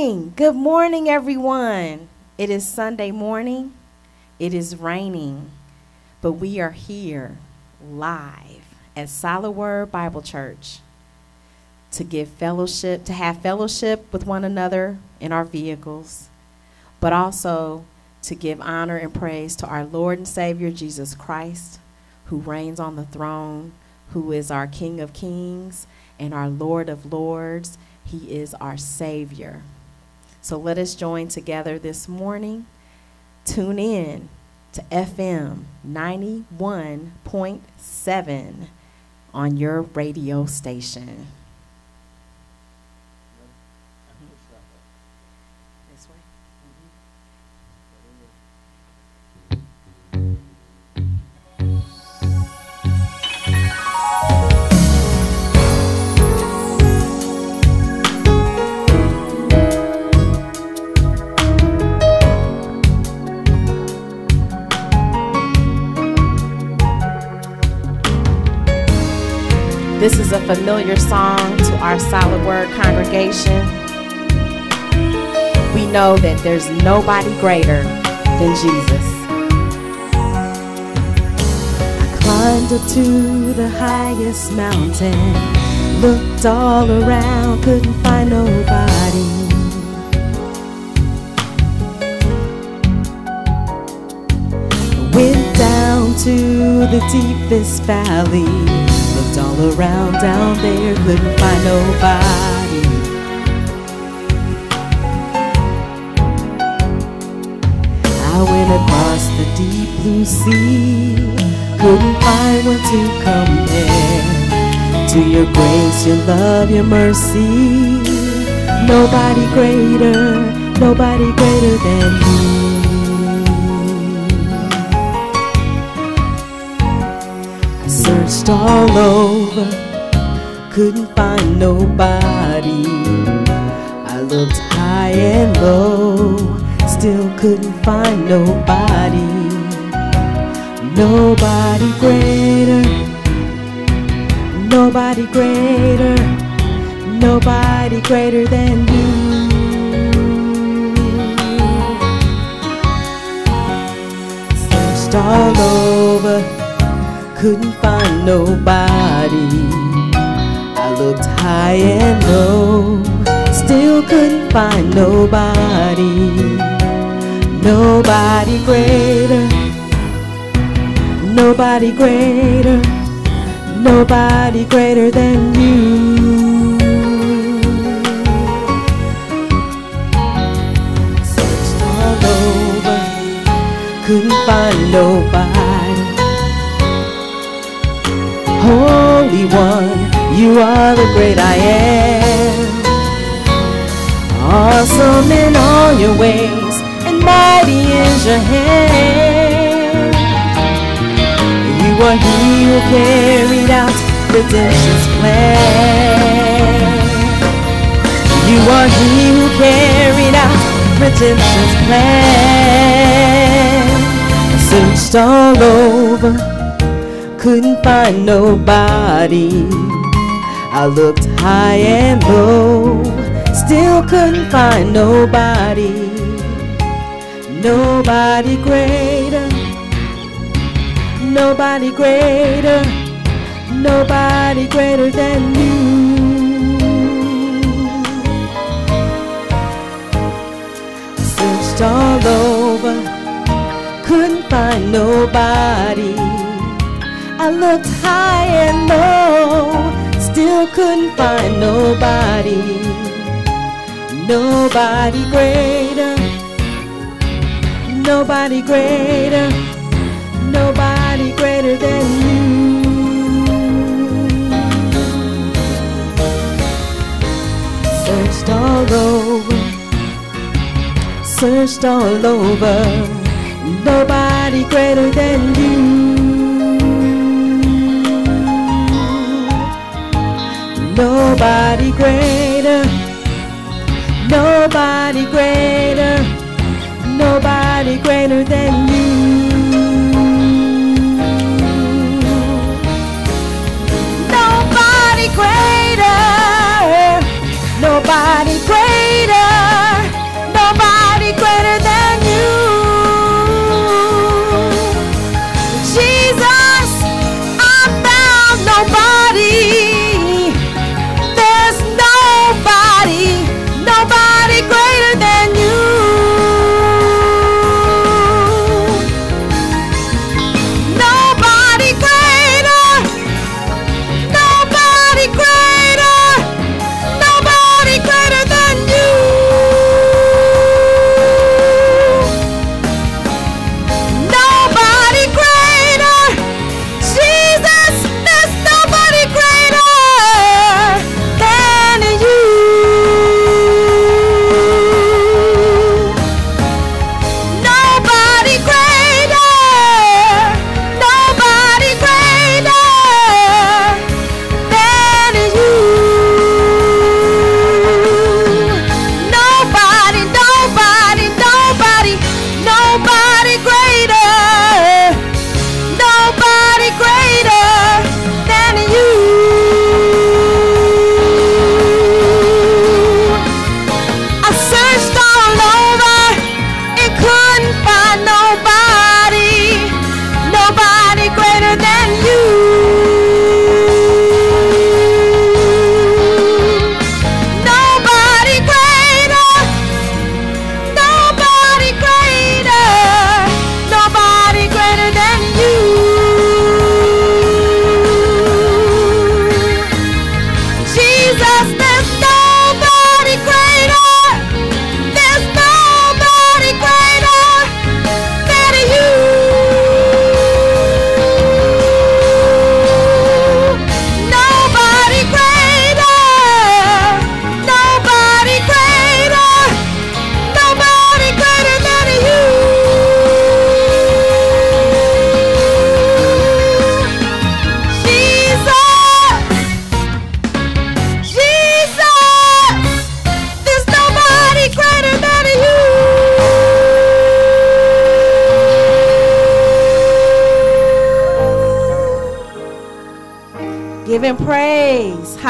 morning. Good morning, everyone. It is Sunday morning. It is raining, but we are here live at Solid Word Bible Church to give fellowship, to have fellowship with one another in our vehicles, but also to give honor and praise to our Lord and Savior Jesus Christ, who reigns on the throne, who is our King of Kings and our Lord of Lords. He is our Savior. So let us join together this morning. Tune in to FM 91.7 on your radio station. Familiar song to our Solid Word congregation. We know that there's nobody greater than Jesus. I climbed up to the highest mountain, looked all around, couldn't find nobody. Went down to the deepest valley. Looked all around down there, couldn't find nobody. I went across the deep blue sea, couldn't find one to compare to your grace, your love, your mercy. Nobody greater, nobody greater than you. Searched all over, couldn't find nobody. I looked high and low, still couldn't find nobody. Nobody greater, nobody greater, nobody greater than you. All over couldn't find nobody. I looked high and low, still couldn't find nobody. Nobody greater, nobody greater, nobody greater than you. Searched all over, couldn't find nobody. Holy One, you are the great I am. Awesome in all your ways, and mighty is your hand. You are He who carried out the redemption's plan. You are He who carried out the redemption's plan. Searched all over couldn't find nobody. I looked high and low, still couldn't find nobody. Nobody greater, nobody greater, nobody greater than you. Searched all over, couldn't find nobody. I looked high and low, still couldn't find nobody. Nobody greater, nobody greater, nobody greater than you. Searched all over, searched all over, nobody greater than you. Nobody greater, nobody greater, nobody greater than you. Nobody greater,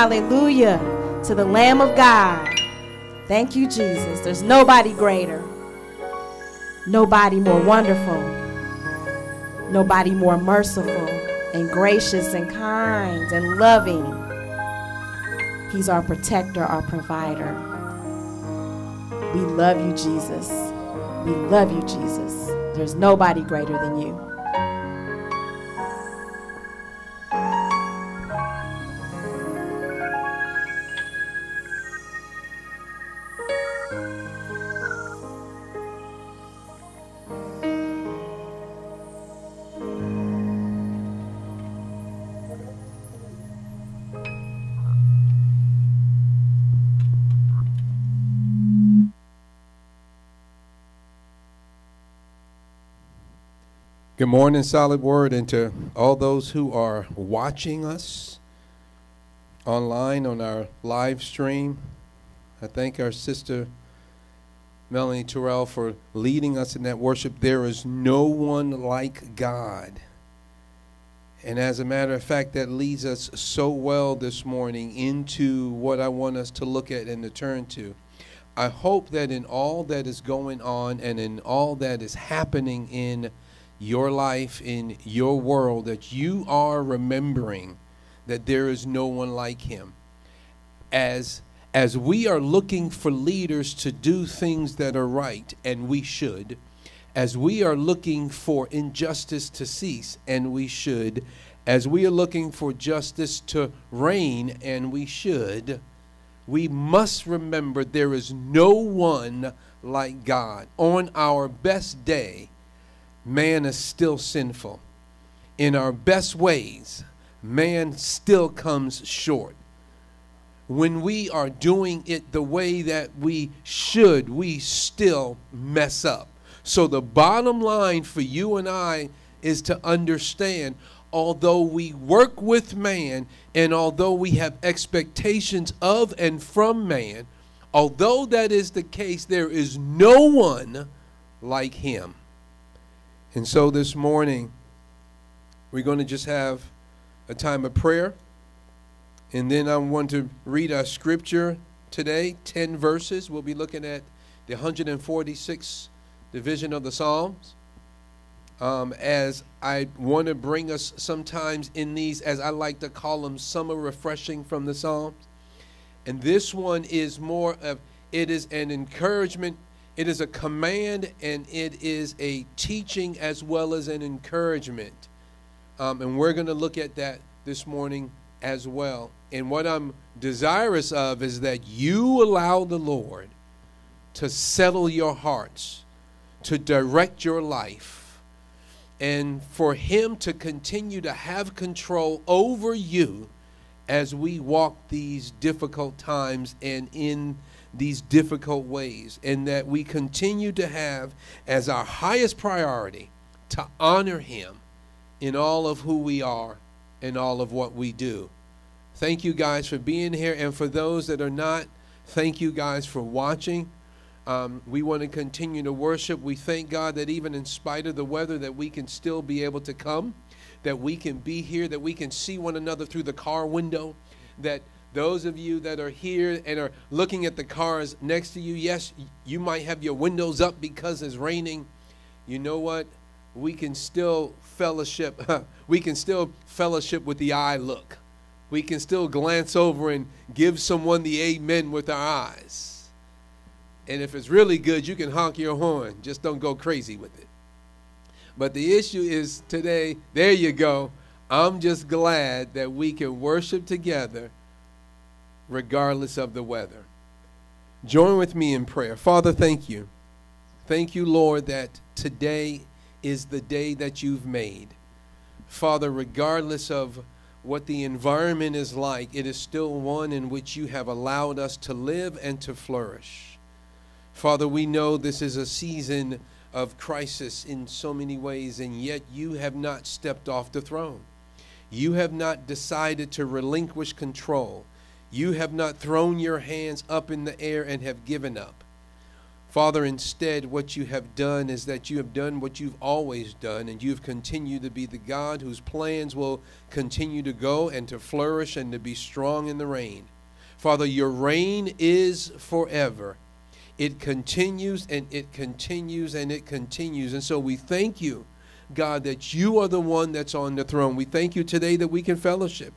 Hallelujah to the Lamb of God. Thank you, Jesus. There's nobody greater, nobody more wonderful, nobody more merciful and gracious and kind and loving. He's our protector, our provider. We love you, Jesus. We love you, Jesus. There's nobody greater than you. Good morning, Solid Word, and to all those who are watching us online on our live stream. I thank our sister Melanie Terrell for leading us in that worship. There is no one like God. And as a matter of fact, that leads us so well this morning into what I want us to look at and to turn to. I hope that in all that is going on and in all that is happening in your life, in your world, that you are remembering that there is no one like him. As as we are looking for leaders to do things that are right, and we should, as we are looking for injustice to cease, and we should, as we are looking for justice to reign, and we should, we must remember there is no one like God. On our best day, man is still sinful. In our best ways, man still comes short. When we are doing it the way that we should, we still mess up. So, the bottom line for you and I is to understand although we work with man and although we have expectations of and from man, although that is the case, there is no one like him. And so this morning, we're going to just have a time of prayer. And then I want to read our scripture today 10 verses. We'll be looking at the 146th division of the Psalms. um, as I want to bring us sometimes in these, as I like to call them, summer refreshing from the Psalms. And this one is more of it is an encouragement, it is a command, and it is a teaching as well as an encouragement. Um, and we're going to look at that this morning as well. And what I'm desirous of is that you allow the Lord to settle your hearts, to direct your life, and for Him to continue to have control over you as we walk these difficult times and in these difficult ways. And that we continue to have as our highest priority to honor Him in all of who we are and all of what we do. Thank you guys for being here. And for those that are not, thank you guys for watching. Um, we want to continue to worship. We thank God that even in spite of the weather, that we can still be able to come, that we can be here, that we can see one another through the car window, that those of you that are here and are looking at the cars next to you, yes, you might have your windows up because it's raining. You know what? We can still fellowship. we can still fellowship with the eye look. We can still glance over and give someone the amen with our eyes. And if it's really good, you can honk your horn. Just don't go crazy with it. But the issue is today, there you go. I'm just glad that we can worship together regardless of the weather. Join with me in prayer. Father, thank you. Thank you, Lord, that today is the day that you've made. Father, regardless of what the environment is like, it is still one in which you have allowed us to live and to flourish. Father, we know this is a season of crisis in so many ways, and yet you have not stepped off the throne. You have not decided to relinquish control. You have not thrown your hands up in the air and have given up. Father, instead, what you have done is that you have done what you've always done, and you've continued to be the God whose plans will continue to go and to flourish and to be strong in the rain. Father, your reign is forever. It continues and it continues and it continues. And so we thank you, God, that you are the one that's on the throne. We thank you today that we can fellowship.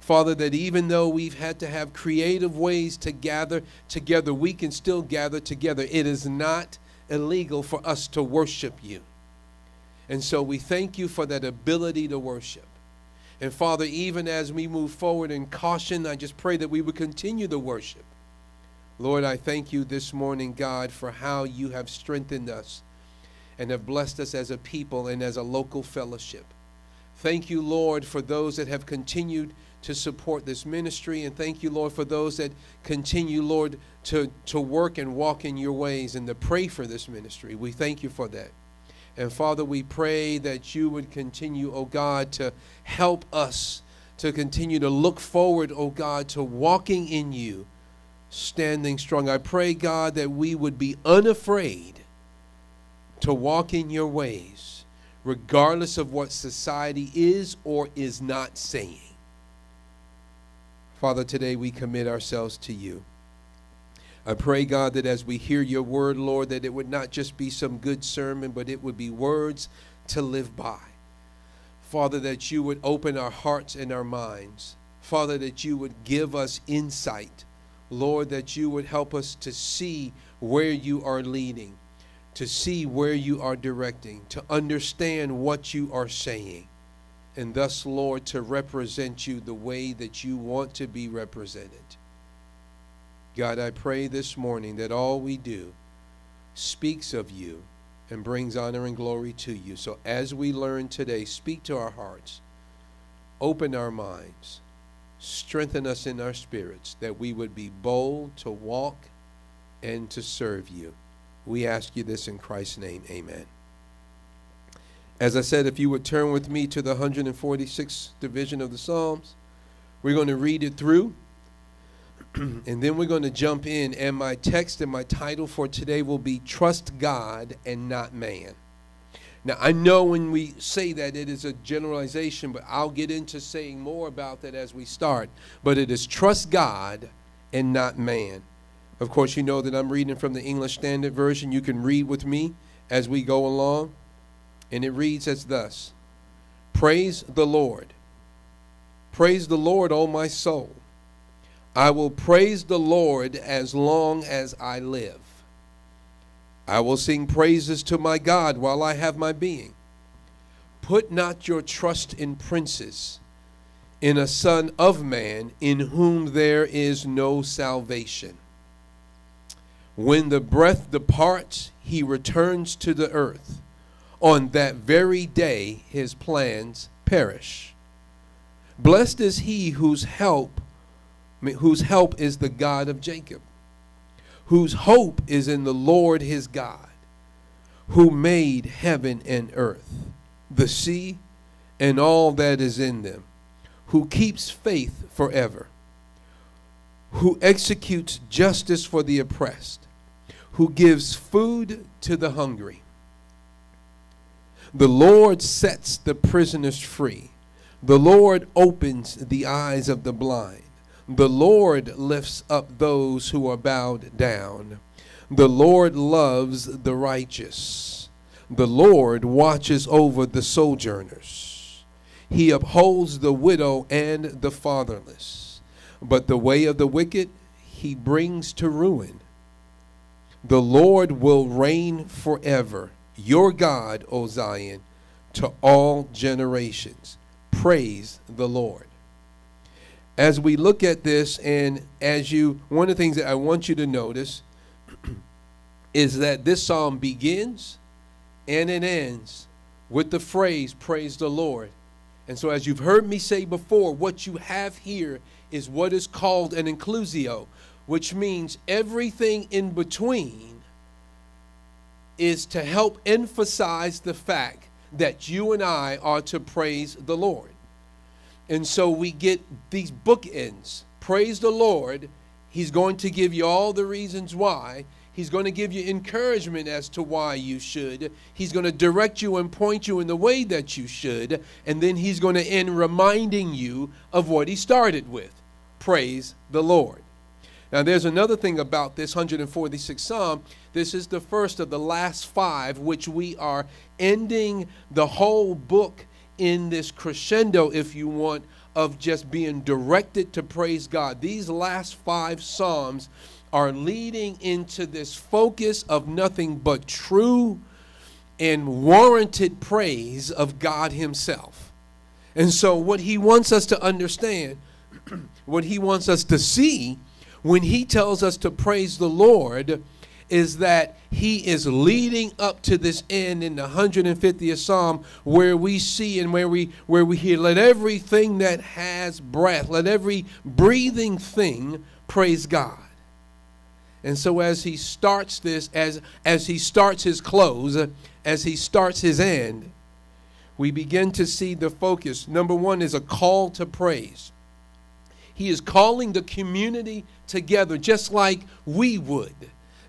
Father, that even though we've had to have creative ways to gather together, we can still gather together. It is not illegal for us to worship you. And so we thank you for that ability to worship. And Father, even as we move forward in caution, I just pray that we would continue to worship. Lord, I thank you this morning, God, for how you have strengthened us and have blessed us as a people and as a local fellowship. Thank you, Lord, for those that have continued to support this ministry. And thank you, Lord, for those that continue, Lord, to, to work and walk in your ways and to pray for this ministry. We thank you for that. And Father, we pray that you would continue, oh God, to help us to continue to look forward, oh God, to walking in you, standing strong. I pray, God, that we would be unafraid to walk in your ways, regardless of what society is or is not saying. Father, today we commit ourselves to you. I pray, God, that as we hear your word, Lord, that it would not just be some good sermon, but it would be words to live by. Father, that you would open our hearts and our minds. Father, that you would give us insight. Lord, that you would help us to see where you are leading, to see where you are directing, to understand what you are saying and thus, Lord, to represent you the way that you want to be represented. God, I pray this morning that all we do speaks of you and brings honor and glory to you. So as we learn today, speak to our hearts, open our minds, strengthen us in our spirits, that we would be bold to walk and to serve you. We ask you this in Christ's name. Amen. As I said, if you would turn with me to the 146th division of the Psalms, we're going to read it through. and then we're going to jump in. And my text and my title for today will be Trust God and Not Man. Now, I know when we say that it is a generalization, but I'll get into saying more about that as we start. But it is trust God and not man. Of course, you know that I'm reading from the English Standard Version. You can read with me as we go along. And it reads as thus Praise the Lord. Praise the Lord, O my soul. I will praise the Lord as long as I live. I will sing praises to my God while I have my being. Put not your trust in princes, in a son of man in whom there is no salvation. When the breath departs, he returns to the earth. On that very day, his plans perish. Blessed is he whose help, whose help is the God of Jacob, whose hope is in the Lord his God, who made heaven and earth, the sea, and all that is in them, who keeps faith forever, who executes justice for the oppressed who gives food to the hungry. The Lord sets the prisoners free. The Lord opens the eyes of the blind. The Lord lifts up those who are bowed down. The Lord loves the righteous. The Lord watches over the sojourners. He upholds the widow and the fatherless. But the way of the wicked he brings to ruin. The Lord will reign forever, your God, O Zion, to all generations. Praise the Lord. As we look at this, and as you, one of the things that I want you to notice is that this psalm begins and it ends with the phrase, Praise the Lord. And so, as you've heard me say before, what you have here is what is called an inclusio, which means everything in between is to help emphasize the fact that you and I are to praise the Lord. And so we get these bookends. Praise the Lord. He's going to give you all the reasons why. He's going to give you encouragement as to why you should. He's going to direct you and point you in the way that you should. And then he's going to end reminding you of what he started with. Praise the Lord. Now, there's another thing about this 146th Psalm. This is the first of the last five, which we are ending the whole book in this crescendo, if you want, of just being directed to praise God. These last five Psalms are leading into this focus of nothing but true and warranted praise of God Himself. And so, what He wants us to understand, what He wants us to see, when he tells us to praise the Lord is that he is leading up to this end in the 150th psalm where we see and where we where we hear let everything that has breath let every breathing thing praise God. And so as he starts this as as he starts his close as he starts his end we begin to see the focus. Number 1 is a call to praise he is calling the community together just like we would.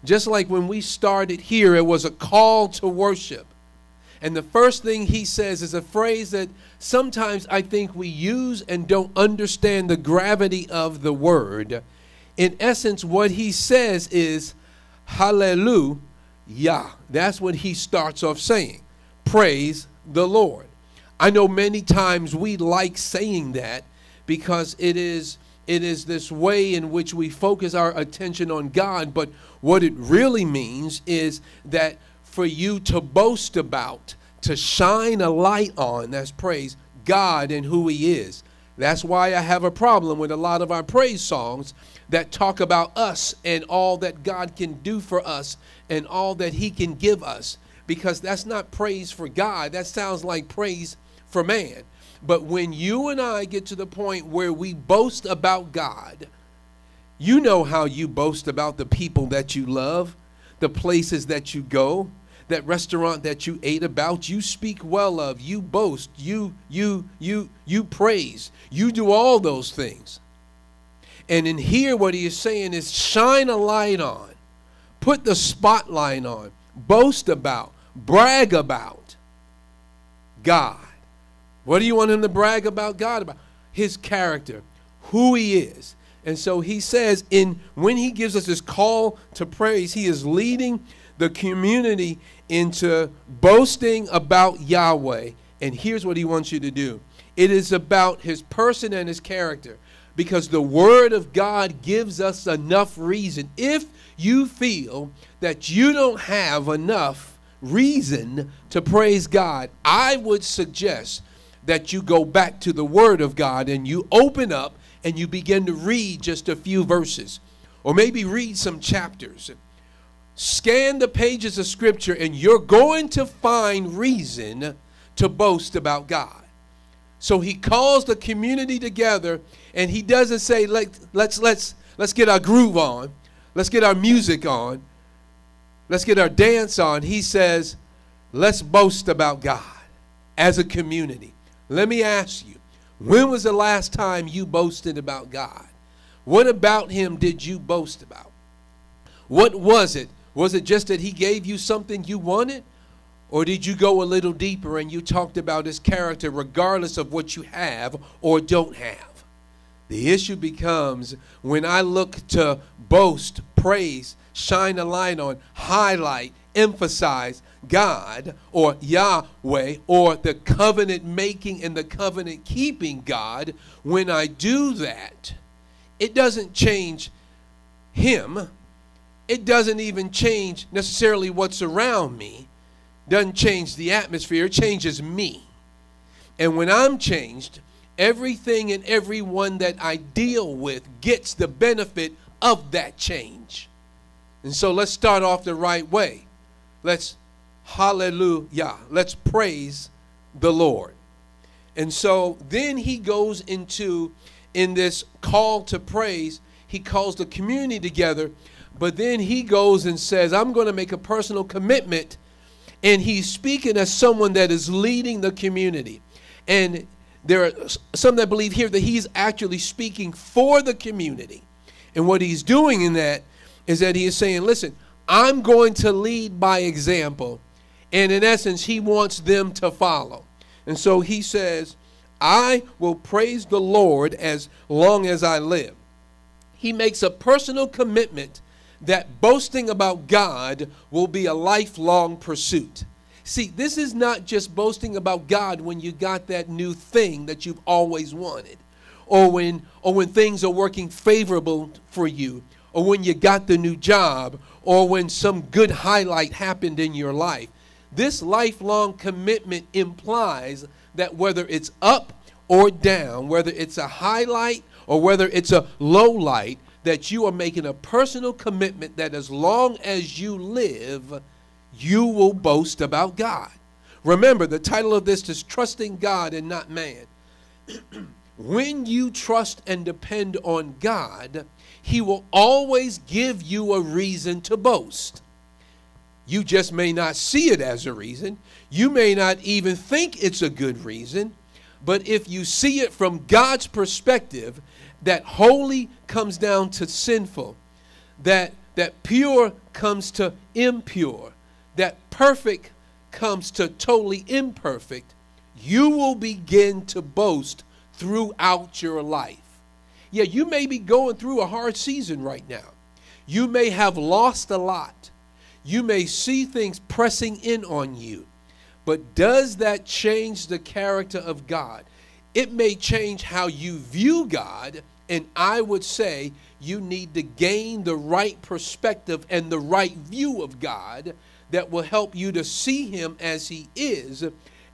Just like when we started here, it was a call to worship. And the first thing he says is a phrase that sometimes I think we use and don't understand the gravity of the word. In essence, what he says is, Hallelujah. That's what he starts off saying. Praise the Lord. I know many times we like saying that because it is it is this way in which we focus our attention on God, but what it really means is that for you to boast about, to shine a light on, that's praise, God and who He is. That's why I have a problem with a lot of our praise songs that talk about us and all that God can do for us and all that He can give us, because that's not praise for God. That sounds like praise for man. But when you and I get to the point where we boast about God, you know how you boast about the people that you love, the places that you go, that restaurant that you ate about, you speak well of, you boast, you you you you praise. You do all those things. And in here what he is saying is shine a light on. Put the spotlight on. Boast about, brag about God. What do you want him to brag about God about? His character, who he is. And so he says in when he gives us this call to praise, he is leading the community into boasting about Yahweh. And here's what he wants you to do it is about his person and his character because the Word of God gives us enough reason. If you feel that you don't have enough reason to praise God, I would suggest that you go back to the Word of God and you open up and you begin to read just a few verses, or maybe read some chapters. Scan the pages of Scripture, and you're going to find reason to boast about God. So he calls the community together, and he doesn't say, Let, let's, let's, let's get our groove on, let's get our music on, let's get our dance on. He says, Let's boast about God as a community. Let me ask you, when was the last time you boasted about God? What about Him did you boast about? What was it? Was it just that He gave you something you wanted? Or did you go a little deeper and you talked about His character regardless of what you have or don't have? The issue becomes when I look to boast, praise, shine a light on, highlight, emphasize God or Yahweh or the covenant making and the covenant keeping God, when I do that, it doesn't change Him. It doesn't even change necessarily what's around me. Doesn't change the atmosphere. It changes me. And when I'm changed, everything and everyone that I deal with gets the benefit of that change. And so let's start off the right way. Let's hallelujah. Let's praise the Lord. And so then he goes into, in this call to praise, he calls the community together, but then he goes and says, I'm going to make a personal commitment. And he's speaking as someone that is leading the community. And there are some that believe here that he's actually speaking for the community. And what he's doing in that is that he is saying, listen, I'm going to lead by example. And in essence, he wants them to follow. And so he says, I will praise the Lord as long as I live. He makes a personal commitment that boasting about God will be a lifelong pursuit. See, this is not just boasting about God when you got that new thing that you've always wanted, or when, or when things are working favorable for you, or when you got the new job, or when some good highlight happened in your life. This lifelong commitment implies that whether it's up or down, whether it's a highlight or whether it's a low light, that you are making a personal commitment that as long as you live, you will boast about God. Remember, the title of this is Trusting God and Not Man. when you trust and depend on God, He will always give you a reason to boast. You just may not see it as a reason. You may not even think it's a good reason. But if you see it from God's perspective, that holy comes down to sinful, that, that pure comes to impure, that perfect comes to totally imperfect, you will begin to boast throughout your life. Yeah, you may be going through a hard season right now. You may have lost a lot. You may see things pressing in on you, but does that change the character of God? It may change how you view God, and I would say you need to gain the right perspective and the right view of God that will help you to see Him as He is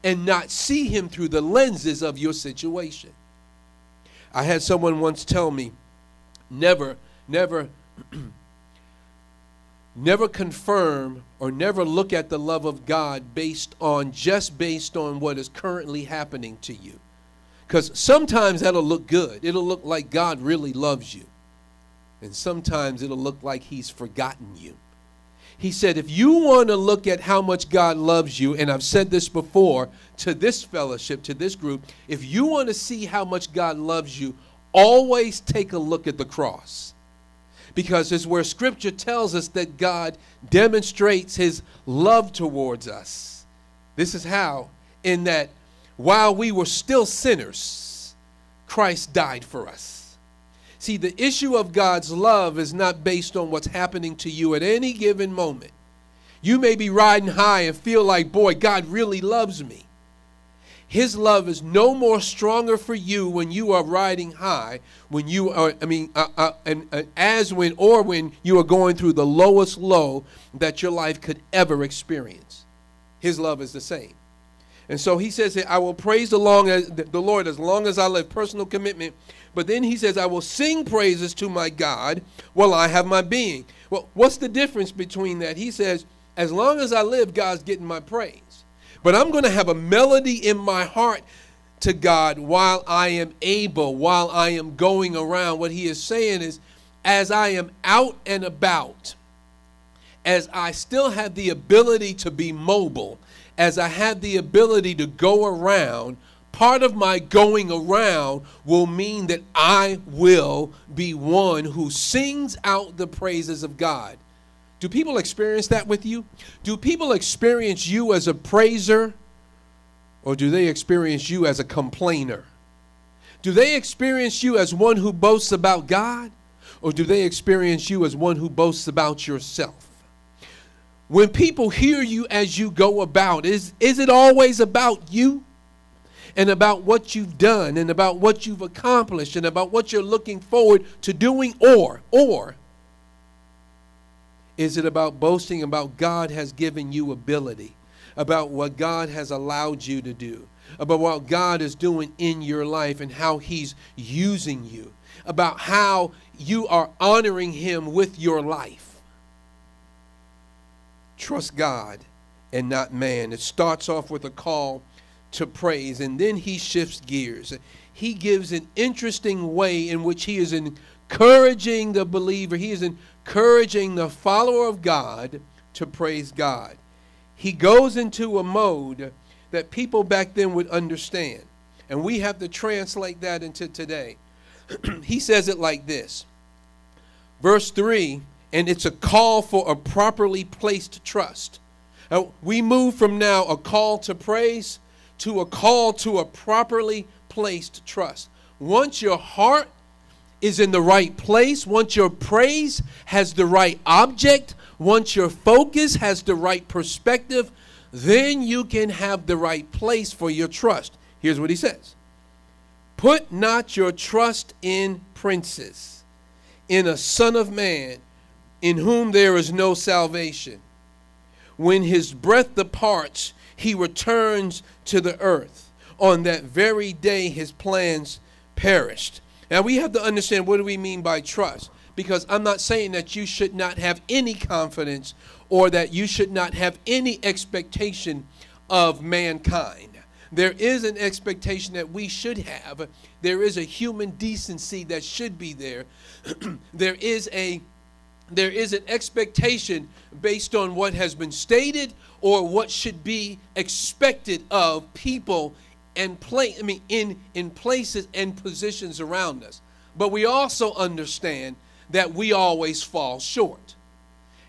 and not see Him through the lenses of your situation. I had someone once tell me, never, never never confirm or never look at the love of God based on just based on what is currently happening to you. Because sometimes that'll look good. It'll look like God really loves you. And sometimes it'll look like He's forgotten you. He said, if you want to look at how much God loves you, and I've said this before to this fellowship, to this group, if you want to see how much God loves you, always take a look at the cross because it's where Scripture tells us that God demonstrates His love towards us. This is how, in that while we were still sinners, Christ died for us. See, the issue of God's love is not based on what's happening to you at any given moment. You may be riding high and feel like, boy, God really loves me. His love is no more stronger for you when you are riding high, when you are, I mean, uh, uh, and uh, as when or when you are going through the lowest low that your life could ever experience. His love is the same. And so he says, I will praise the, long as, the Lord as long as I live, personal commitment. But then he says, I will sing praises to my God while I have my being. Well, what's the difference between that? He says, as long as I live, God's getting my praise. But I'm going to have a melody in my heart to God while I am able, while I am going around. What he is saying is, as I am out and about, as I still have the ability to be mobile, as I have the ability to go around, part of my going around will mean that I will be one who sings out the praises of God. Do people experience that with you? Do people experience you as a praiser or do they experience you as a complainer? Do they experience you as one who boasts about God or do they experience you as one who boasts about yourself? When people hear you as you go about, is, is it always about you? And about what you've done and about what you've accomplished and about what you're looking forward to doing or or is it about boasting about God has given you ability, about what God has allowed you to do, about what God is doing in your life and how He's using you, about how you are honoring Him with your life? Trust God and not man. It starts off with a call to praise, and then He shifts gears. He gives an interesting way in which He is encouraging the believer, He is encouraging the follower of God to praise God. He goes into a mode that people back then would understand. And we have to translate that into today. he says it like this Verse 3 and it's a call for a properly placed trust. Now, we move from now a call to praise to a call to a properly placed trust. Once your heart is in the right place, once your praise has the right object, once your focus has the right perspective, then you can have the right place for your trust. Here's what he says Put not your trust in princes, in a son of man, in whom there is no salvation. When his breath departs, he returns to the earth. On that very day, his plans perished. Now we have to understand what do we mean by trust? Because I'm not saying that you should not have any confidence or that you should not have any expectation of mankind. There is an expectation that we should have. There is a human decency that should be there. there is a there is an expectation based on what has been stated or what should be expected of people and play I mean in in places and positions around us. But we also understand that we always fall short.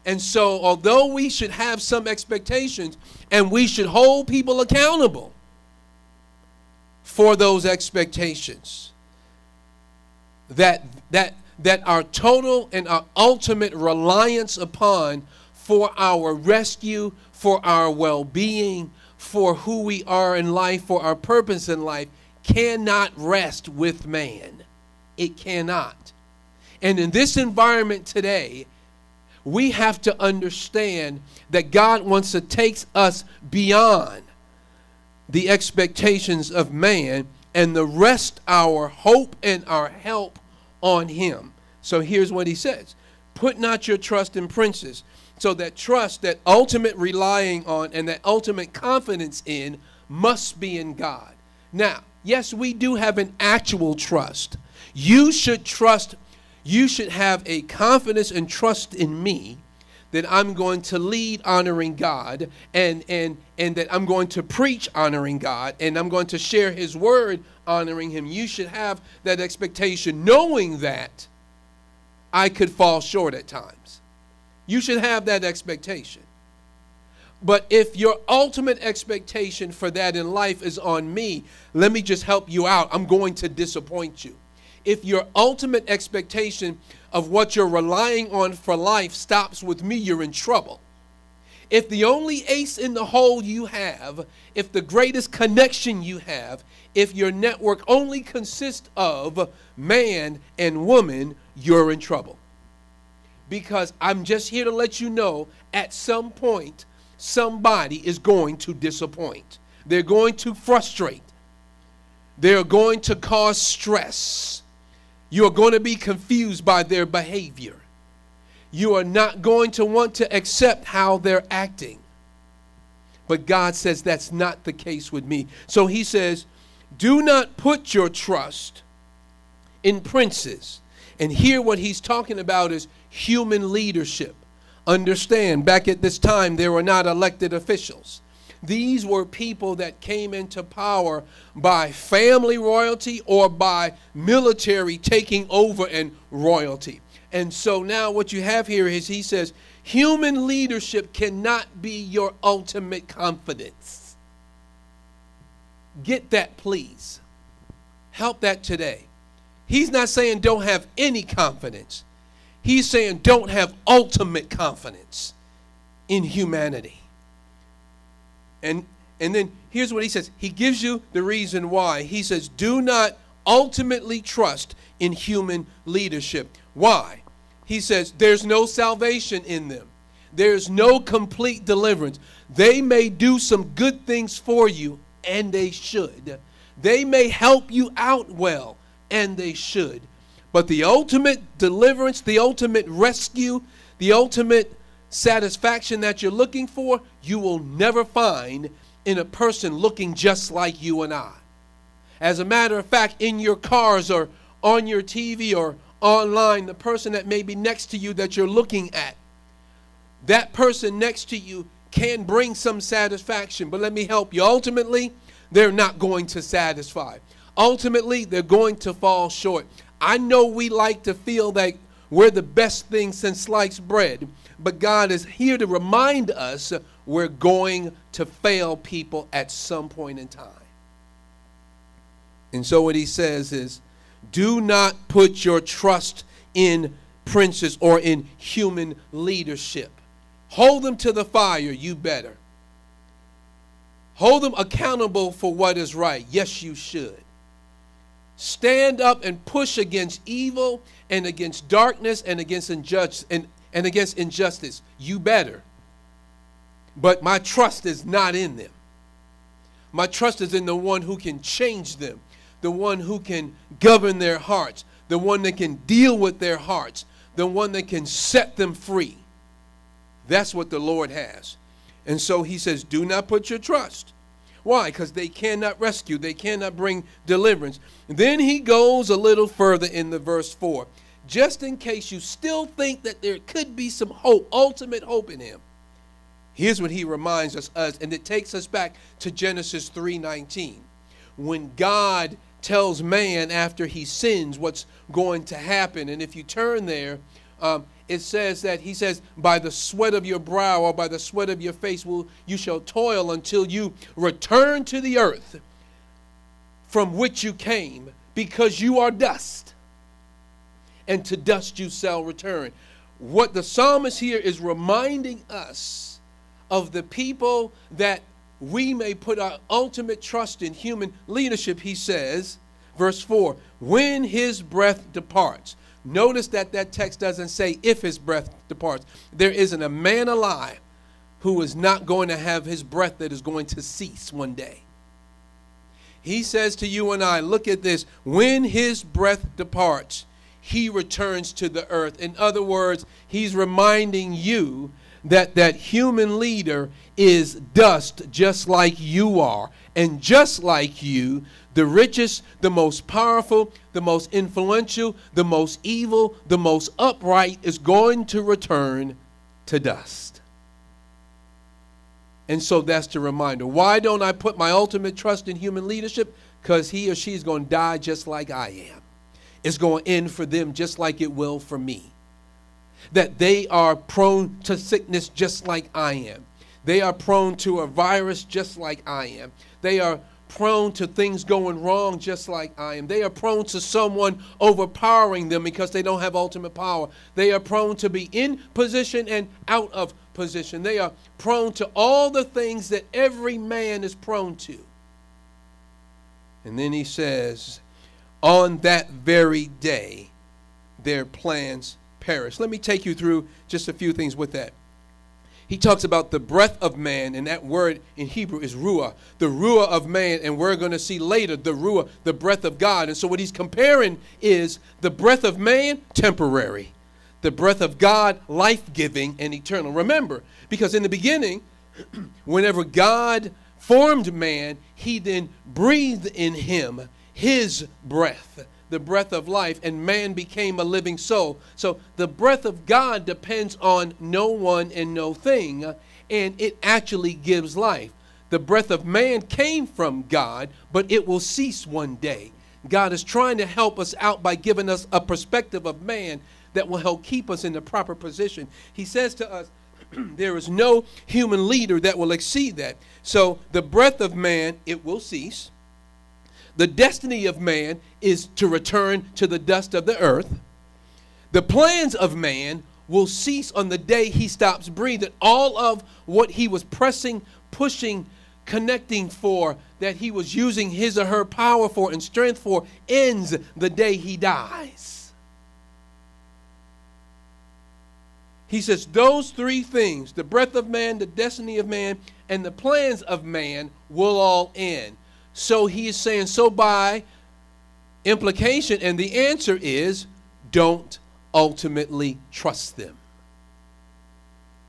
And so although we should have some expectations and we should hold people accountable for those expectations that that that our total and our ultimate reliance upon for our rescue, for our well-being, for who we are in life, for our purpose in life, cannot rest with man. It cannot. And in this environment today, we have to understand that God wants to take us beyond the expectations of man and the rest our hope and our help on him. So here's what he says Put not your trust in princes, so that trust, that ultimate relying on, and that ultimate confidence in must be in God. Now, yes, we do have an actual trust. You should trust, you should have a confidence and trust in me that I'm going to lead honoring God and and and that I'm going to preach honoring God and I'm going to share his word honoring him. You should have that expectation knowing that I could fall short at times. You should have that expectation. But if your ultimate expectation for that in life is on me, let me just help you out. I'm going to disappoint you. If your ultimate expectation of what you're relying on for life stops with me, you're in trouble. if the only ace in the hole you have, if the greatest connection you have, if your network only consists of man and woman, you're in trouble. Because I'm just here to let you know at some point, somebody is going to disappoint. They're going to frustrate. They're going to cause stress. You are going to be confused by their behavior. You are not going to want to accept how they're acting. But God says that's not the case with me. So he says, Do not put your trust in princes. And here, what he's talking about is human leadership. Understand, back at this time, there were not elected officials. These were people that came into power by family royalty or by military taking over and royalty. And so now what you have here is he says, human leadership cannot be your ultimate confidence. Get that, please. Help that today. He's not saying don't have any confidence. He's saying don't have ultimate confidence in humanity. And and then here's what he says. He gives you the reason why. He says, "Do not ultimately trust in human leadership." Why? He says, "There's no salvation in them. There's no complete deliverance. They may do some good things for you, and they should. They may help you out well, and they should. But the ultimate deliverance, the ultimate rescue, the ultimate satisfaction that you're looking for, you will never find in a person looking just like you and I. As a matter of fact, in your cars or on your TV or online, the person that may be next to you that you're looking at, that person next to you can bring some satisfaction. But let me help you. Ultimately, they're not going to satisfy. Ultimately, they're going to fall short. I know we like to feel that we're the best thing since sliced bread, but God is here to remind us we're going to fail people at some point in time. And so what he says is do not put your trust in princes or in human leadership. Hold them to the fire, you better. Hold them accountable for what is right. Yes, you should. Stand up and push against evil and against darkness and against injustice and, and against injustice. You better. But my trust is not in them. My trust is in the one who can change them, the one who can govern their hearts, the one that can deal with their hearts, the one that can set them free. That's what the Lord has. And so he says, Do not put your trust. Why? Because they cannot rescue, they cannot bring deliverance. then he goes a little further in the verse 4 just in case you still think that there could be some hope, ultimate hope in him. Here's what he reminds us, us and it takes us back to Genesis 3:19. When God tells man after he sins what's going to happen. And if you turn there, um, it says that he says, By the sweat of your brow or by the sweat of your face will you shall toil until you return to the earth from which you came, because you are dust and to dust you shall return. What the psalmist here is reminding us of the people that we may put our ultimate trust in human leadership, he says, verse 4, when his breath departs. Notice that that text doesn't say if his breath departs. There isn't a man alive who is not going to have his breath that is going to cease one day. He says to you and I, look at this, when his breath departs, he returns to the earth. In other words, he's reminding you that that human leader is dust just like you are. And just like you, the richest, the most powerful, the most influential, the most evil, the most upright is going to return to dust. And so that's the reminder. Why don't I put my ultimate trust in human leadership? Because he or she is going to die just like I am It's going to end for them just like it will for me. That they are prone to sickness just like I am. They are prone to a virus just like I am. They are prone to things going wrong just like I am. They are prone to someone overpowering them because they don't have ultimate power. They are prone to be in position and out of position. They are prone to all the things that every man is prone to. And then he says, on that very day, their plans perish. Let me take you through just a few things with that he talks about the breath of man, and that word in Hebrew is ruah, the ruah of man, and we're going to see later the ruah, the breath of God. And so what he's comparing is the breath of man, temporary, the breath of God, life giving and eternal. Remember, because in the beginning, whenever God formed man, he then breathed in him his breath the breath of life, and man became a living soul. So the breath of God depends on no one and no thing, and it actually gives life. The breath of man came from God, but it will cease one day. God is trying to help us out by giving us a perspective of man that will help keep us in the proper position. He says to us, there is no human leader that will exceed that. So the breath of man, it will cease the destiny of man is to return to the dust of the earth. The plans of man will cease on the day he stops breathing. All of what he was pressing, pushing, connecting for, that he was using his or her power for and strength for, ends the day he dies. He says, Those three things the breath of man, the destiny of man, and the plans of man will all end. So he is saying, so by implication, and the answer is don't ultimately trust them.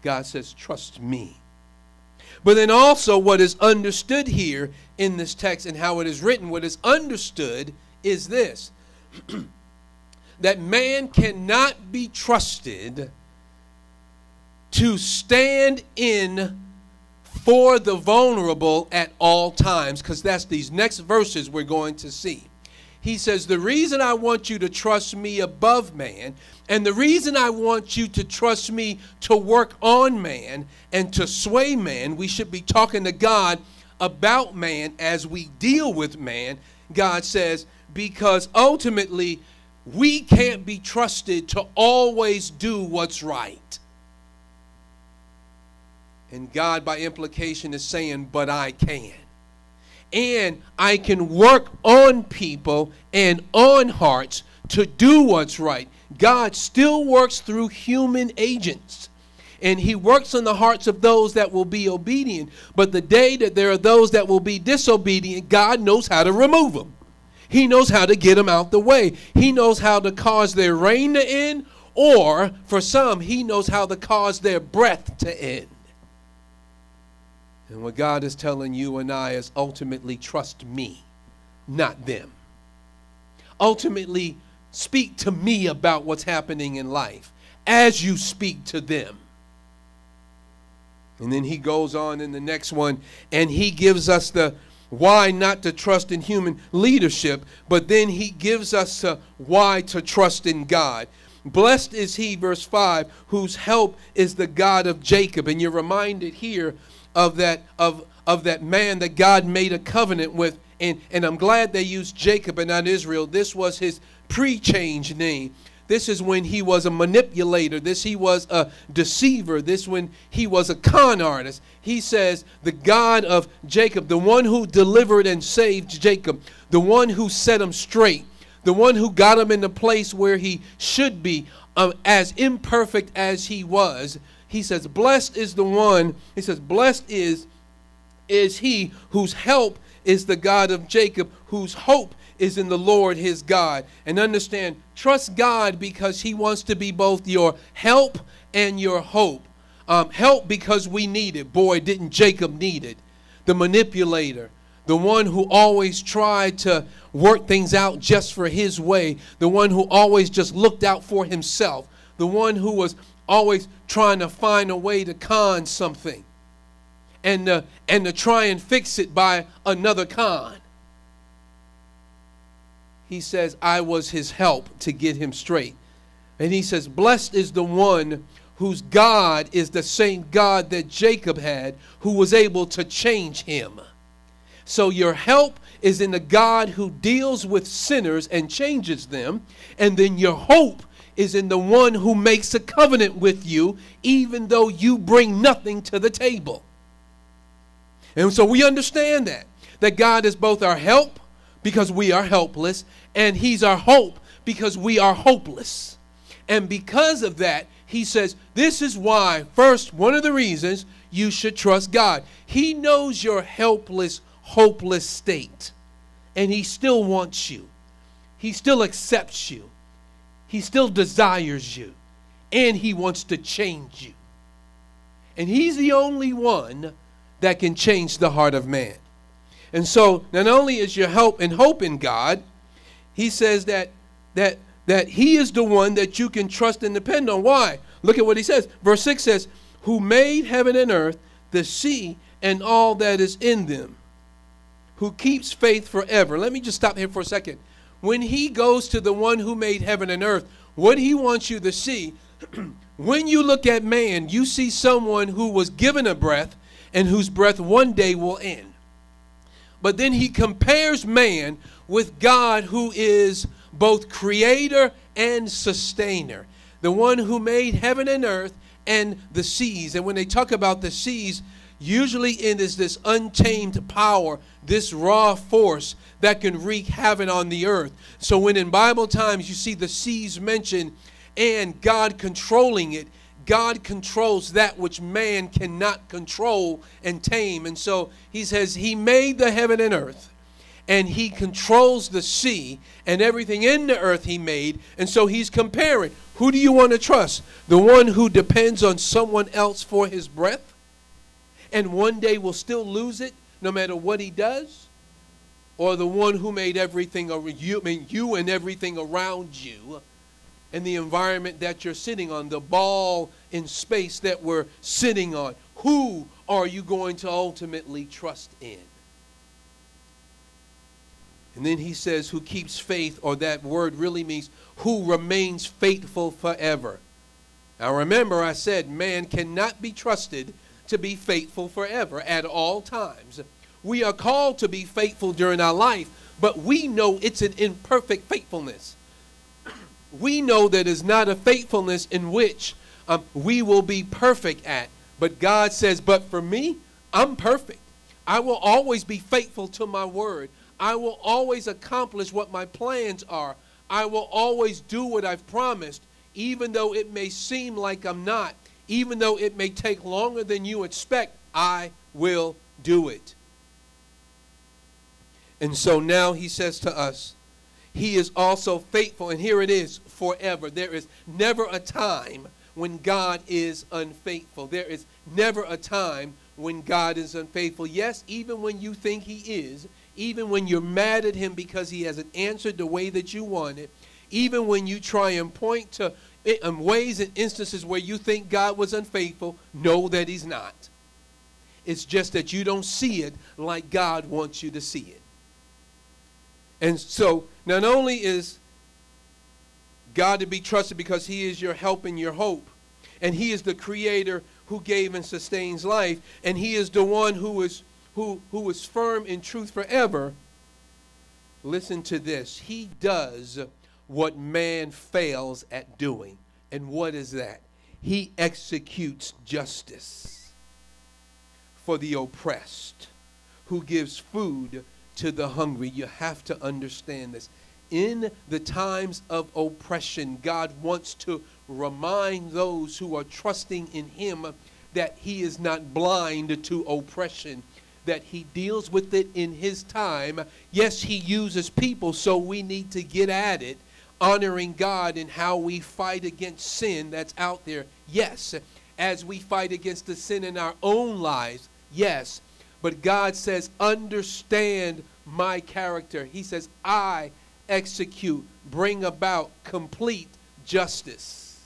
God says, trust me. But then also, what is understood here in this text and how it is written, what is understood is this that man cannot be trusted to stand in for the vulnerable at all times, because that's these next verses we're going to see. He says, The reason I want you to trust me above man, and the reason I want you to trust me to work on man and to sway man, we should be talking to God about man as we deal with man. God says, because ultimately we can't be trusted to always do what's right. And God, by implication, is saying, But I can. And I can work on people and on hearts to do what's right. God still works through human agents. And he works on the hearts of those that will be obedient. But the day that there are those that will be disobedient, God knows how to remove them. He knows how to get them out the way. He knows how to cause their reign to end, or for some, he knows how to cause their breath to end. And what God is telling you and I is ultimately trust me, not them. Ultimately, speak to me about what's happening in life as you speak to them. And then he goes on in the next one and he gives us the why not to trust in human leadership, but then he gives us uh, why to trust in God. Blessed is he, verse 5, whose help is the God of Jacob. And you're reminded here of that of of that man that God made a covenant with. And and I'm glad they used Jacob and not Israel. This was his pre-change name. This is when he was a manipulator. This he was a deceiver. This when he was a con artist. He says the God of Jacob the one who delivered and saved Jacob the one who set him straight the one who got him in the place where he should be um, as imperfect as he was he says, Blessed is the one, he says, Blessed is, is he whose help is the God of Jacob, whose hope is in the Lord his God. And understand, trust God because he wants to be both your help and your hope. Um, help because we need it. Boy, didn't Jacob need it. The manipulator, the one who always tried to work things out just for his way, the one who always just looked out for himself, the one who was always trying to find a way to con something and, uh, and to try and fix it by another con. He says, I was his help to get him straight. And he says, Blessed is the one whose God is the same God that Jacob had, who was able to change him. So your help is in the God who deals with sinners and changes them. And then your hope is in the one who makes a covenant with you, even though you bring nothing to the table. And so we understand that. That God is both our help because we are helpless, and He's our hope because we are hopeless. And because of that, He says, This is why, first, one of the reasons you should trust God. He knows your helpless, hopeless state, and He still wants you, He still accepts you, He still desires you, and He wants to change you. And He's the only one that can change the heart of man. And so, not only is your help and hope in God, He says that that that He is the one that you can trust and depend on. Why? Look at what He says. Verse 6 says, Who made heaven and earth, the sea, and all that is in them, who keeps faith forever. Let me just stop here for a second. When He goes to the one who made heaven and earth, what He wants you to see, when you look at man, you see someone who was given a breath and whose breath one day will end. But then he compares man with God, who is both creator and sustainer, the one who made heaven and earth and the seas. And when they talk about the seas, usually it is this untamed power, this raw force that can wreak havoc on the earth. So when in Bible times you see the seas mentioned and God controlling it, God controls that which man cannot control and tame. And so he says, He made the heaven and earth, and He controls the sea and everything in the earth He made. And so He's comparing. Who do you want to trust? The one who depends on someone else for his breath and one day will still lose it no matter what he does? Or the one who made everything, you, I mean, you and everything around you and the environment that you're sitting on, the ball in space that we're sitting on. Who are you going to ultimately trust in? And then he says, who keeps faith, or that word really means who remains faithful forever. Now remember, I said man cannot be trusted to be faithful forever at all times. We are called to be faithful during our life, but we know it's an imperfect faithfulness we know that is not a faithfulness in which um, we will be perfect at. But God says, But for me, I'm perfect. I will always be faithful to my word. I will always accomplish what my plans are. I will always do what I've promised, even though it may seem like I'm not, even though it may take longer than you expect. I will do it. And so now he says to us, he is also faithful. And here it is forever. There is never a time when God is unfaithful. There is never a time when God is unfaithful. Yes, even when you think He is, even when you're mad at Him because He hasn't answered the way that you wanted, even when you try and point to um, ways and instances where you think God was unfaithful, know that He's not. It's just that you don't see it like God wants you to see it. And so, not only is God to be trusted because He is your help and your hope, and He is the Creator who gave and sustains life, and He is the one who is who who is firm in truth forever. Listen to this. He does what man fails at doing. And what is that? He executes justice for the oppressed, who gives food to the hungry. You have to understand this. In the times of oppression, God wants to remind those who are trusting in Him that He is not blind to oppression, that He deals with it in His time. Yes, He uses people, so we need to get at it, honoring God in how we fight against sin that's out there. Yes, as we fight against the sin in our own lives. Yes, but God says, understand my character. He says, I execute, bring about complete justice.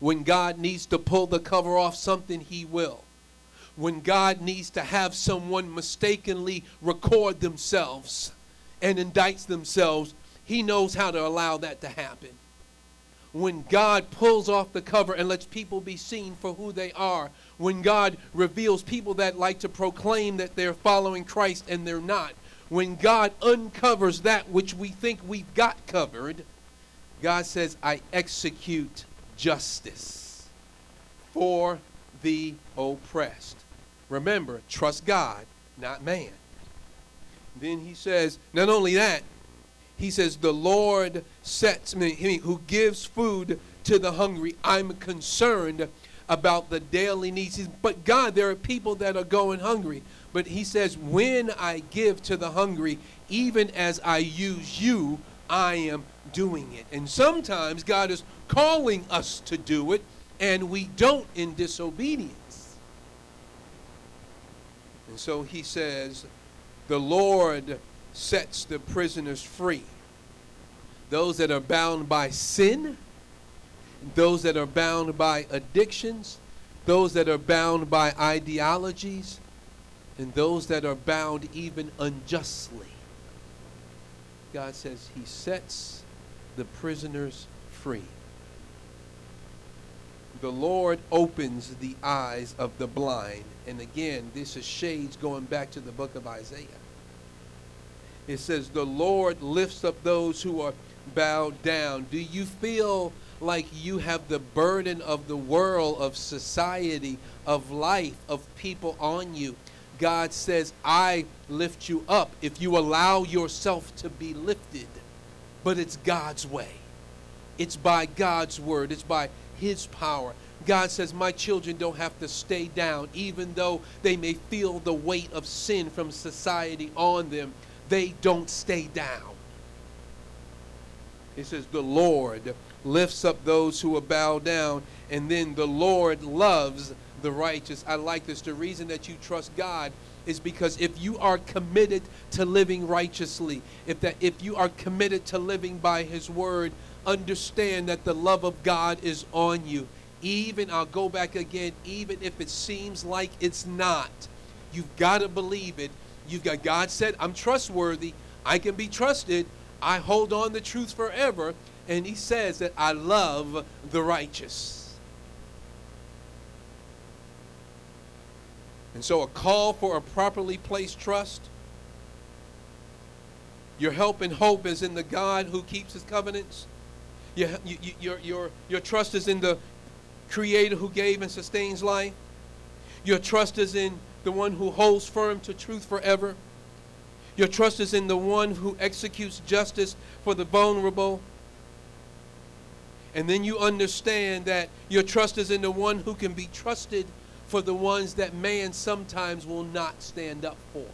When God needs to pull the cover off something, He will. When God needs to have someone mistakenly record themselves and indicts themselves, He knows how to allow that to happen. when God pulls off the cover and lets people be seen for who they are, when God reveals people that like to proclaim that they're following Christ and they're not, when God uncovers that which we think we've got covered, God says, I execute justice for the oppressed. Remember, trust God, not man. Then he says, not only that, he says, the Lord sets me, who gives food to the hungry. I'm concerned about the daily needs. But God, there are people that are going hungry. But he says, when I give to the hungry, even as I use you, I am doing it. And sometimes God is calling us to do it, and we don't in disobedience. And so he says, the Lord sets the prisoners free. Those that are bound by sin, those that are bound by addictions, those that are bound by ideologies, and those that are bound even unjustly. God says he sets the prisoners free. The Lord opens the eyes of the blind. And again, this is shades going back to the book of Isaiah. It says, The Lord lifts up those who are bowed down. Do you feel like you have the burden of the world, of society, of life, of people on you? God says, I lift you up if you allow yourself to be lifted. But it's God's way. It's by God's word. It's by His power. God says, My children don't have to stay down, even though they may feel the weight of sin from society on them. They don't stay down. It says, The Lord lifts up those who are bowed down, and then the Lord loves the righteous. I like this. The reason that you trust God is because if you are committed to living righteously, if that if you are committed to living by his word, understand that the love of God is on you. Even I'll go back again, even if it seems like it's not. You've got to believe it. You've got God said, I'm trustworthy. I can be trusted. I hold on the truth forever. And he says that I love the righteous. And so, a call for a properly placed trust. Your help and hope is in the God who keeps his covenants. Your, your, your, your trust is in the Creator who gave and sustains life. Your trust is in the one who holds firm to truth forever. Your trust is in the one who executes justice for the vulnerable. And then you understand that your trust is in the one who can be trusted for the ones that man sometimes will not stand up for.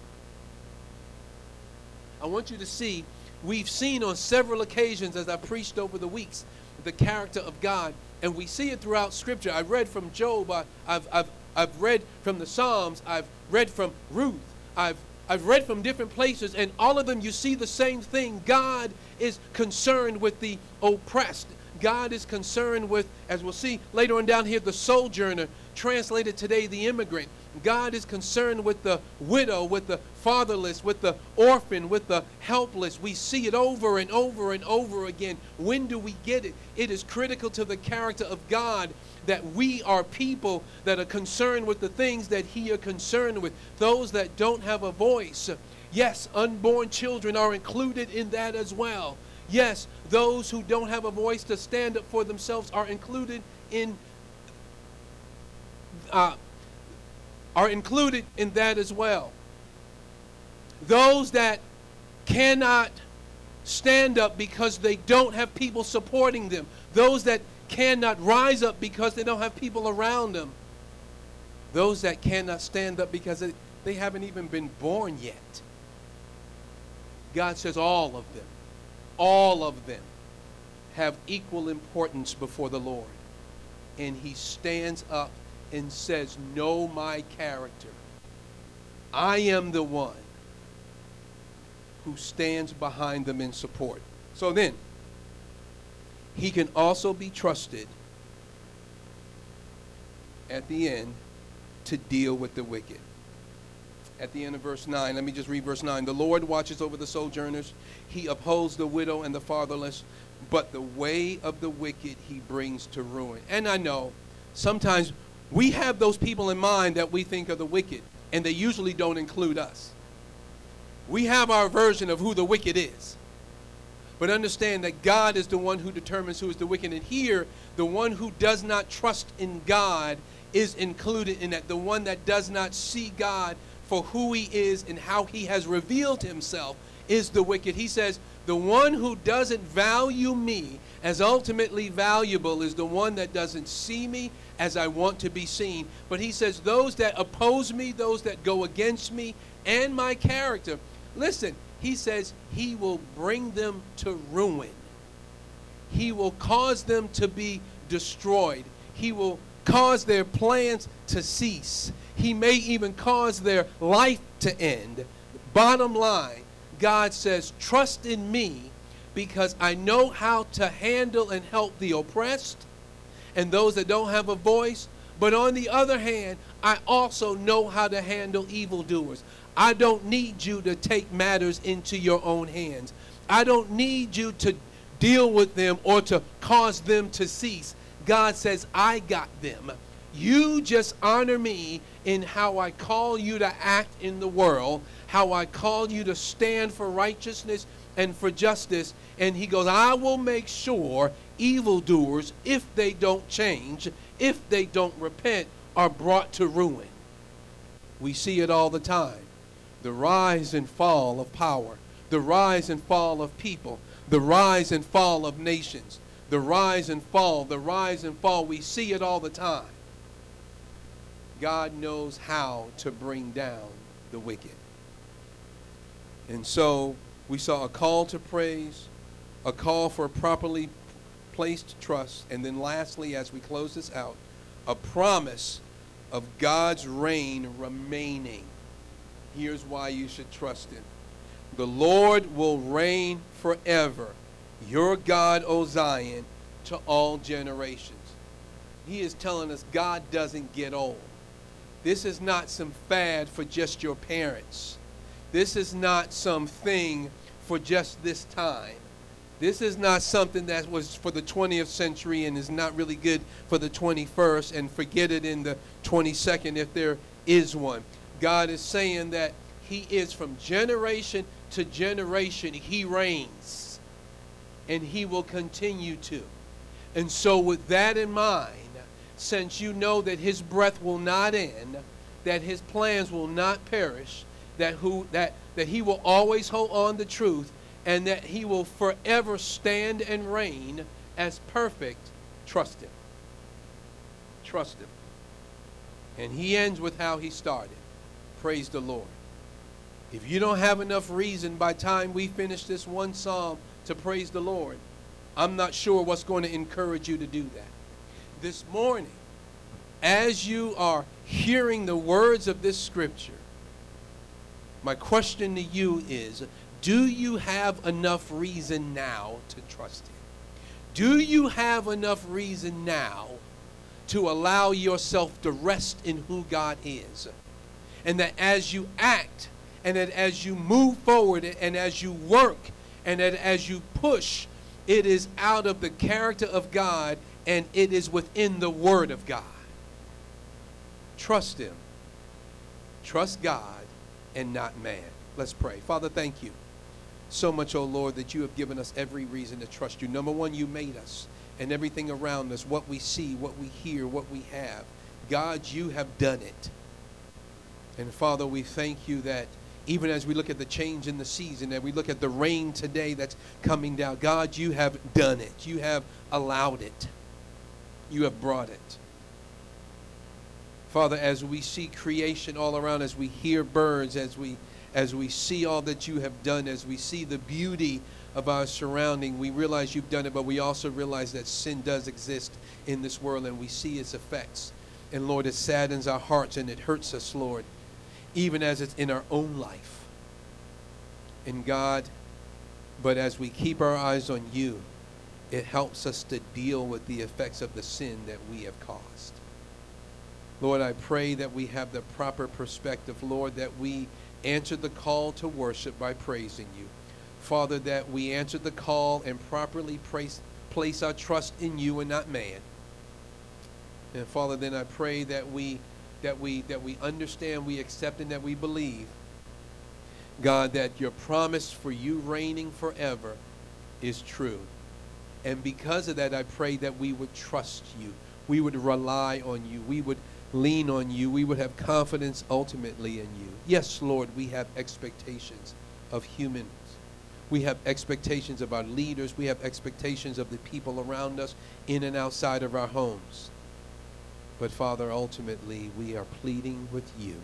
I want you to see, we've seen on several occasions as I preached over the weeks, the character of God, and we see it throughout Scripture. I read from Job, I, have I've, I've read from the Psalms, I've read from Ruth, I've, I've read from different places, and all of them you see the same thing. God is concerned with the oppressed. God is concerned with, as we'll see later on down here, the sojourner translated today the immigrant. God is concerned with the widow, with the fatherless, with the orphan, with the helpless. We see it over and over and over again. When do we get it? It is critical to the character of God that we are people that are concerned with the things that He are concerned with. Those that don't have a voice. Yes, unborn children are included in that as well. Yes, those who don't have a voice to stand up for themselves are included in uh, are included in that as well. Those that cannot stand up because they don't have people supporting them. Those that cannot rise up because they don't have people around them. Those that cannot stand up because they haven't even been born yet. God says all of them, all of them have equal importance before the Lord. And he stands up and says, Know my character. I am the one who stands behind them in support. So then, he can also be trusted at the end to deal with the wicked. At the end of verse 9, let me just read verse 9. The Lord watches over the sojourners, he upholds the widow and the fatherless but the way of the wicked he brings to ruin. And I know sometimes we have those people in mind that we think are the wicked, and they usually don't include us. We have our version of who the wicked is. But understand that God is the one who determines who is the wicked. And here, the one who does not trust in God is included in that. The one that does not see God for who he is and how he has revealed himself is the wicked. He says, The one who doesn't value me as ultimately valuable is the one that doesn't see me as I want to be seen. But he says, Those that oppose me, those that go against me and my character, listen, he says he will bring them to ruin. He will cause them to be destroyed. He will cause their plans to cease. He may even cause their life to end. Bottom line, God says, Trust in me because I know how to handle and help the oppressed and those that don't have a voice. But on the other hand, I also know how to handle evildoers. I don't need you to take matters into your own hands. I don't need you to deal with them or to cause them to cease. God says, I got them. You just honor me in how I call you to act in the world, how I call you to stand for righteousness and for justice. And he goes, I will make sure evildoers, if they don't change, if they don't repent, are brought to ruin. We see it all the time the rise and fall of power, the rise and fall of people, the rise and fall of nations, the rise and fall, the rise and fall. We see it all the time. God knows how to bring down the wicked. And so we saw a call to praise, a call for properly placed trust, and then lastly, as we close this out, a promise of God's reign remaining. Here's why you should trust him. The Lord will reign forever, your God, O Zion, to all generations. He is telling us God doesn't get old. This is not some fad for just your parents. This is not something for just this time. This is not something that was for the 20th century and is not really good for the 21st and forget it in the 22nd if there is one. God is saying that He is from generation to generation, He reigns. And He will continue to. And so, with that in mind, since you know that His breath will not end, that His plans will not perish, that, who, that, that He will always hold on the truth, and that He will forever stand and reign as perfect, trust Him. Trust Him. And He ends with how He started. Praise the Lord. If you don't have enough reason by time we finish this one psalm to praise the Lord, I'm not sure what's going to encourage you to do that. This morning, as you are hearing the words of this scripture, my question to you is do you have enough reason now to trust Him? Do you have enough reason now to allow yourself to rest in who God is? and that as you act and that as you move forward and as you work and that as you push, it is out of the character of God and it is within the Word of God. Trust Him. Trust God and not man. Let's pray. Father, thank you so much, O oh Lord, that you have given us every reason to trust you. Number one, you made us and everything around us, what we see, what we hear, what we have. God, you have done it. And Father, we thank you that even as we look at the change in the season, that we look at the rain today that's coming down, God, you have done it. You have allowed it. You have brought it. Father, as we see creation all around, as we hear birds, as we as we see all that you have done, as we see the beauty of our surrounding, we realize you've done it, but we also realize that sin does exist in this world and we see its effects. And Lord, it saddens our hearts and it hurts us, Lord even as it's in our own life. In God, but as we keep our eyes on you, it helps us to deal with the effects of the sin that we have caused. Lord, I pray that we have the proper perspective, Lord, that we answer the call to worship by praising you. Father, that we answer the call and properly place, place our trust in you and not man. And Father, then I pray that we that we that we understand, we accept, and that we believe, God, that your promise for you reigning forever is true. And because of that, I pray that we would trust you. We would rely on you. We would lean on you. We would have confidence ultimately in you. Yes, Lord, we have expectations of humans. We have expectations of our leaders. We have expectations of the people around us in and outside of our homes. But Father, ultimately, we are pleading with you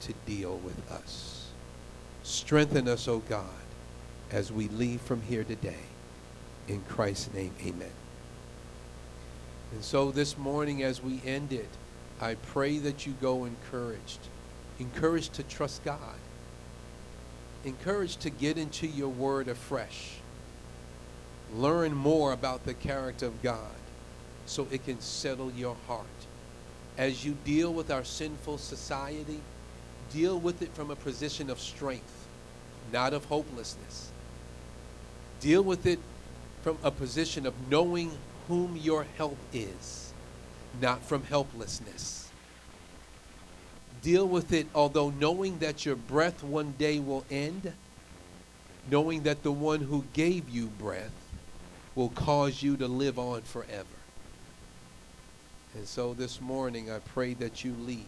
to deal with us. Strengthen us, O oh God, as we leave from here today. In Christ's name, amen. And so this morning, as we end it, I pray that you go encouraged. Encouraged to trust God. Encouraged to get into your word afresh. Learn more about the character of God so it can settle your heart. As you deal with our sinful society, deal with it from a position of strength, not of hopelessness. Deal with it from a position of knowing whom your help is, not from helplessness. Deal with it, although knowing that your breath one day will end, knowing that the one who gave you breath will cause you to live on forever. And so this morning, I pray that you leave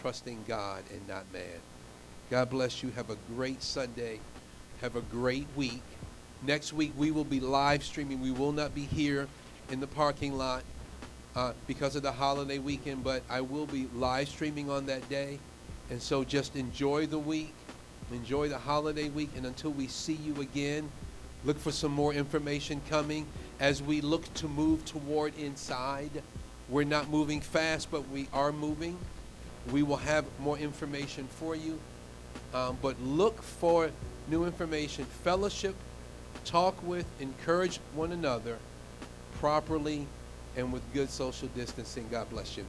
trusting God and not man. God bless you. Have a great Sunday. Have a great week. Next week, we will be live streaming. We will not be here in the parking lot uh, because of the holiday weekend, but I will be live streaming on that day. And so just enjoy the week, enjoy the holiday week, and until we see you again, look for some more information coming as we look to move toward inside. We're not moving fast, but we are moving. We will have more information for you. Um, but look for new information. Fellowship, talk with, encourage one another properly and with good social distancing. God bless you.